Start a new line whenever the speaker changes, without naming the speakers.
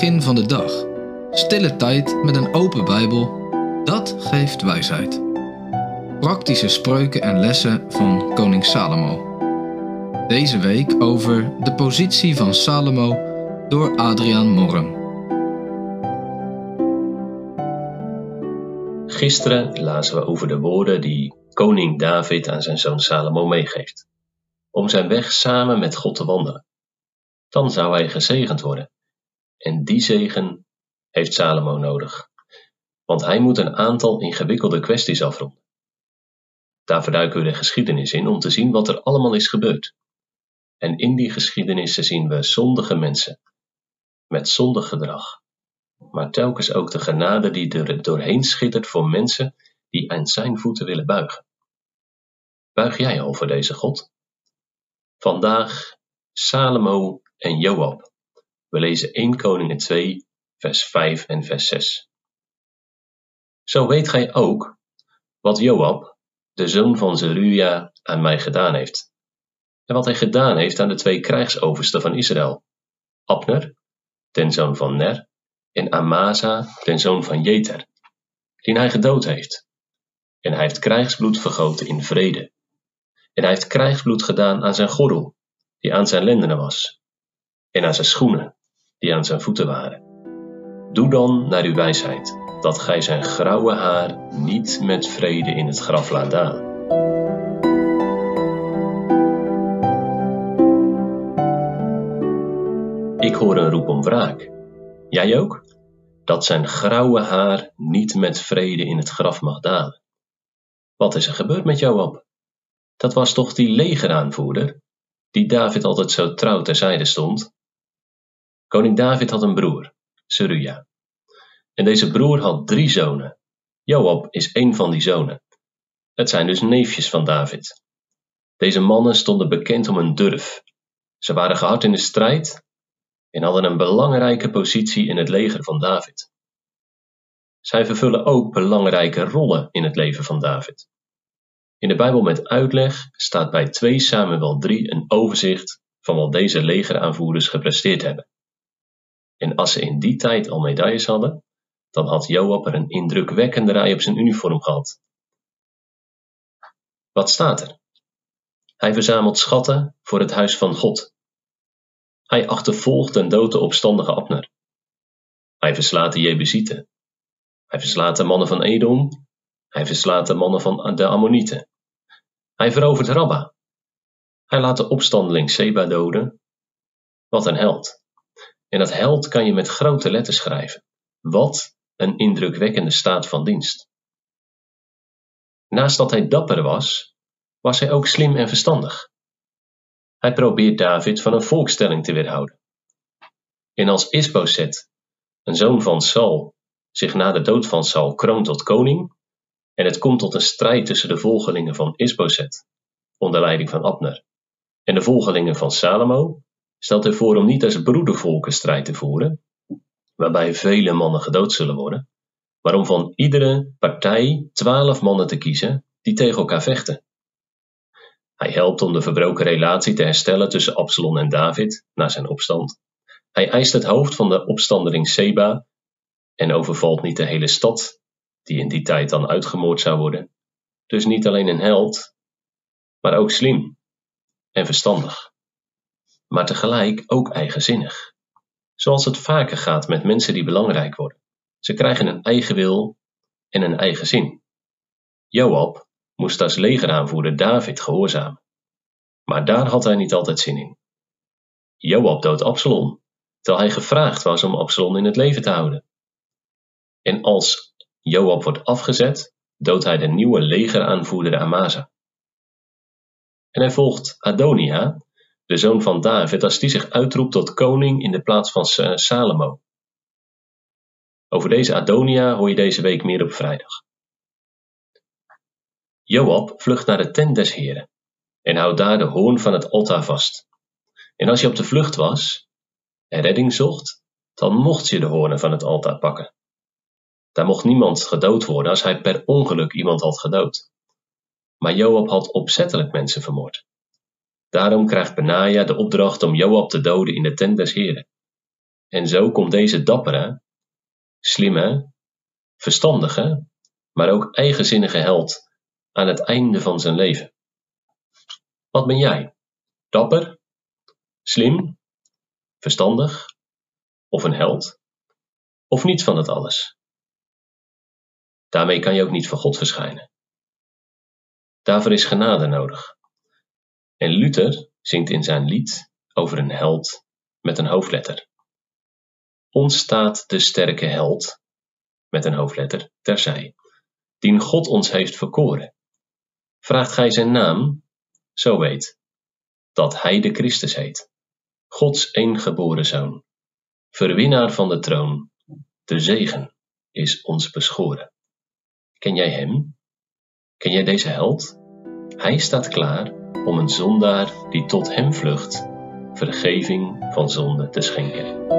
begin van de dag. Stille tijd met een open Bijbel, dat geeft wijsheid. Praktische spreuken en lessen van koning Salomo. Deze week over de positie van Salomo door Adriaan Morren.
Gisteren lazen we over de woorden die koning David aan zijn zoon Salomo meegeeft. Om zijn weg samen met God te wandelen. Dan zou hij gezegend worden. En die zegen heeft Salomo nodig. Want hij moet een aantal ingewikkelde kwesties afronden. Daar verduiken we de geschiedenis in om te zien wat er allemaal is gebeurd. En in die geschiedenissen zien we zondige mensen. Met zondig gedrag. Maar telkens ook de genade die er doorheen schittert voor mensen die aan zijn voeten willen buigen. Buig jij al voor deze God? Vandaag Salomo en Joab. We lezen 1 Koningen 2, vers 5 en vers 6. Zo weet gij ook wat Joab, de zoon van Zeruja, aan mij gedaan heeft. En wat hij gedaan heeft aan de twee krijgsoversten van Israël. Abner, ten zoon van Ner, en Amasa, ten zoon van Jeter, die hij gedood heeft. En hij heeft krijgsbloed vergoten in vrede. En hij heeft krijgsbloed gedaan aan zijn gordel, die aan zijn lendenen was, en aan zijn schoenen, die aan zijn voeten waren. Doe dan naar uw wijsheid, dat gij zijn grauwe haar niet met vrede in het graf laat dalen. Ik hoor een roep om wraak. Jij ook? Dat zijn grauwe haar niet met vrede in het graf mag dalen. Wat is er gebeurd met Joab? Dat was toch die legeraanvoerder, die David altijd zo trouw terzijde stond? Koning David had een broer, Seruja. En deze broer had drie zonen. Joab is één van die zonen. Het zijn dus neefjes van David. Deze mannen stonden bekend om hun durf. Ze waren gehard in de strijd en hadden een belangrijke positie in het leger van David. Zij vervullen ook belangrijke rollen in het leven van David. In de Bijbel met uitleg staat bij 2 Samuel 3 een overzicht van wat deze legeraanvoerders gepresteerd hebben. En als ze in die tijd al medailles hadden, dan had Joab er een indrukwekkende rij op zijn uniform gehad. Wat staat er? Hij verzamelt schatten voor het huis van God. Hij achtervolgt en doodt de opstandige Abner. Hij verslaat de Jebusieten. Hij verslaat de mannen van Edom. Hij verslaat de mannen van de Ammonieten. Hij verovert Rabba. Hij laat de opstandeling Seba doden. Wat een held. En dat held kan je met grote letters schrijven. Wat een indrukwekkende staat van dienst. Naast dat hij dapper was, was hij ook slim en verstandig. Hij probeert David van een volkstelling te weerhouden. En als Isboset, een zoon van Saul, zich na de dood van Saul kroont tot koning, en het komt tot een strijd tussen de volgelingen van Isboset, onder leiding van Abner, en de volgelingen van Salomo, stelt hij voor om niet als broedervolken strijd te voeren, waarbij vele mannen gedood zullen worden, maar om van iedere partij twaalf mannen te kiezen die tegen elkaar vechten. Hij helpt om de verbroken relatie te herstellen tussen Absalom en David na zijn opstand. Hij eist het hoofd van de opstandeling Seba en overvalt niet de hele stad, die in die tijd dan uitgemoord zou worden. Dus niet alleen een held, maar ook slim en verstandig maar tegelijk ook eigenzinnig. Zoals het vaker gaat met mensen die belangrijk worden. Ze krijgen een eigen wil en een eigen zin. Joab moest als legeraanvoerder David gehoorzamen. Maar daar had hij niet altijd zin in. Joab doodt Absalom, terwijl hij gevraagd was om Absalom in het leven te houden. En als Joab wordt afgezet, doodt hij de nieuwe legeraanvoerder Amasa. En hij volgt Adonia, de zoon van David, als die zich uitroept tot koning in de plaats van Salomo. Over deze Adonia hoor je deze week meer op vrijdag. Joab vlucht naar de tent des Heren en houdt daar de hoorn van het altaar vast. En als je op de vlucht was en redding zocht, dan mocht je de hoornen van het altaar pakken. Daar mocht niemand gedood worden als hij per ongeluk iemand had gedood. Maar Joab had opzettelijk mensen vermoord. Daarom krijgt Benaja de opdracht om Joab te doden in de tent des Heren. En zo komt deze dappere, slimme, verstandige, maar ook eigenzinnige held aan het einde van zijn leven. Wat ben jij? Dapper? Slim? Verstandig? Of een held? Of niets van het alles? Daarmee kan je ook niet voor God verschijnen. Daarvoor is genade nodig. En Luther zingt in zijn lied over een held met een hoofdletter. Ons staat de sterke held met een hoofdletter terzij, dien God ons heeft verkoren. Vraagt gij zijn naam, zo weet dat hij de Christus heet, Gods eengeboren zoon, verwinnaar van de troon, de zegen is ons beschoren. Ken jij hem? Ken jij deze held? Hij staat klaar om een zondaar die tot hem vlucht, vergeving van zonde te schenken.